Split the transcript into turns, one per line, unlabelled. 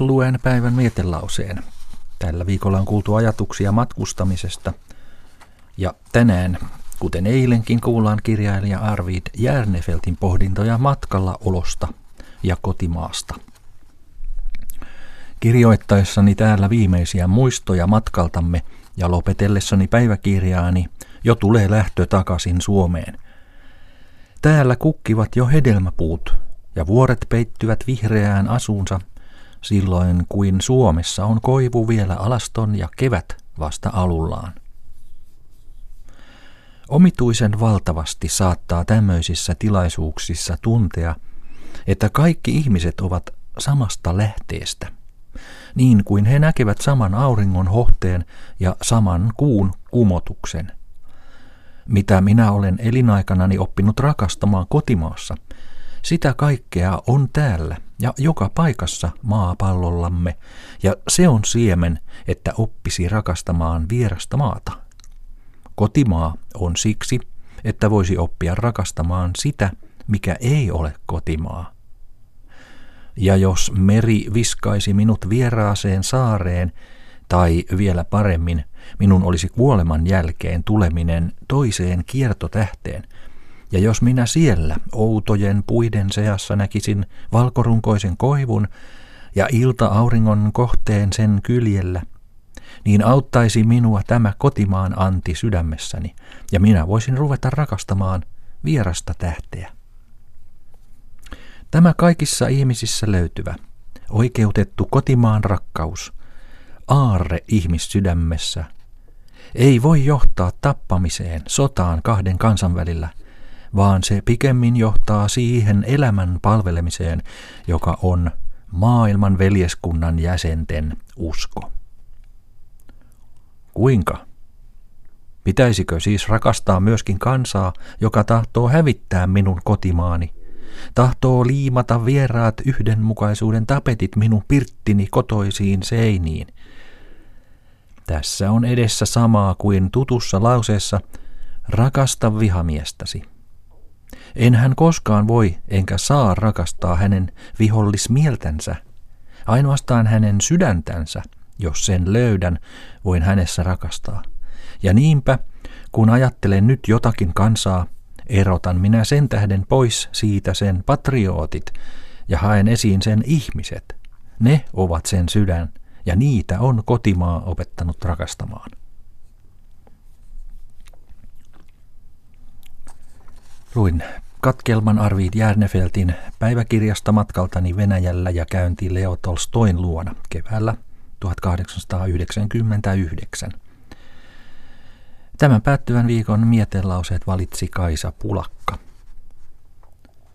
luen päivän mietelauseen. Tällä viikolla on kuultu ajatuksia matkustamisesta. Ja tänään, kuten eilenkin, kuullaan kirjailija Arvid Järnefeltin pohdintoja matkalla olosta ja kotimaasta. Kirjoittaessani täällä viimeisiä muistoja matkaltamme ja lopetellessani päiväkirjaani jo tulee lähtö takaisin Suomeen. Täällä kukkivat jo hedelmäpuut ja vuoret peittyvät vihreään asuunsa silloin kuin Suomessa on koivu vielä alaston ja kevät vasta alullaan. Omituisen valtavasti saattaa tämmöisissä tilaisuuksissa tuntea, että kaikki ihmiset ovat samasta lähteestä, niin kuin he näkevät saman auringon hohteen ja saman kuun kumotuksen. Mitä minä olen elinaikanani oppinut rakastamaan kotimaassa, sitä kaikkea on täällä ja joka paikassa maapallollamme, ja se on siemen, että oppisi rakastamaan vierasta maata. Kotimaa on siksi, että voisi oppia rakastamaan sitä, mikä ei ole kotimaa. Ja jos meri viskaisi minut vieraaseen saareen, tai vielä paremmin, minun olisi kuoleman jälkeen tuleminen toiseen kiertotähteen, ja jos minä siellä outojen puiden seassa näkisin valkorunkoisen koivun ja ilta-auringon kohteen sen kyljellä, niin auttaisi minua tämä kotimaan anti sydämessäni, ja minä voisin ruveta rakastamaan vierasta tähteä. Tämä kaikissa ihmisissä löytyvä, oikeutettu kotimaan rakkaus, aarre ihmissydämessä, ei voi johtaa tappamiseen, sotaan kahden kansan välillä – vaan se pikemmin johtaa siihen elämän palvelemiseen, joka on maailman veljeskunnan jäsenten usko. Kuinka? Pitäisikö siis rakastaa myöskin kansaa, joka tahtoo hävittää minun kotimaani, tahtoo liimata vieraat yhdenmukaisuuden tapetit minun pirttini kotoisiin seiniin? Tässä on edessä samaa kuin tutussa lauseessa, rakasta vihamiestäsi. En hän koskaan voi enkä saa rakastaa hänen vihollismieltänsä. Ainoastaan hänen sydäntänsä, jos sen löydän, voin hänessä rakastaa. Ja niinpä, kun ajattelen nyt jotakin kansaa, erotan minä sen tähden pois siitä sen patriootit ja haen esiin sen ihmiset. Ne ovat sen sydän, ja niitä on kotimaa opettanut rakastamaan. Luin katkelman Arvid Järnefeltin päiväkirjasta matkaltani Venäjällä ja käynti Leo Tolstoin luona keväällä 1899. Tämän päättyvän viikon mietelauseet valitsi Kaisa Pulakka.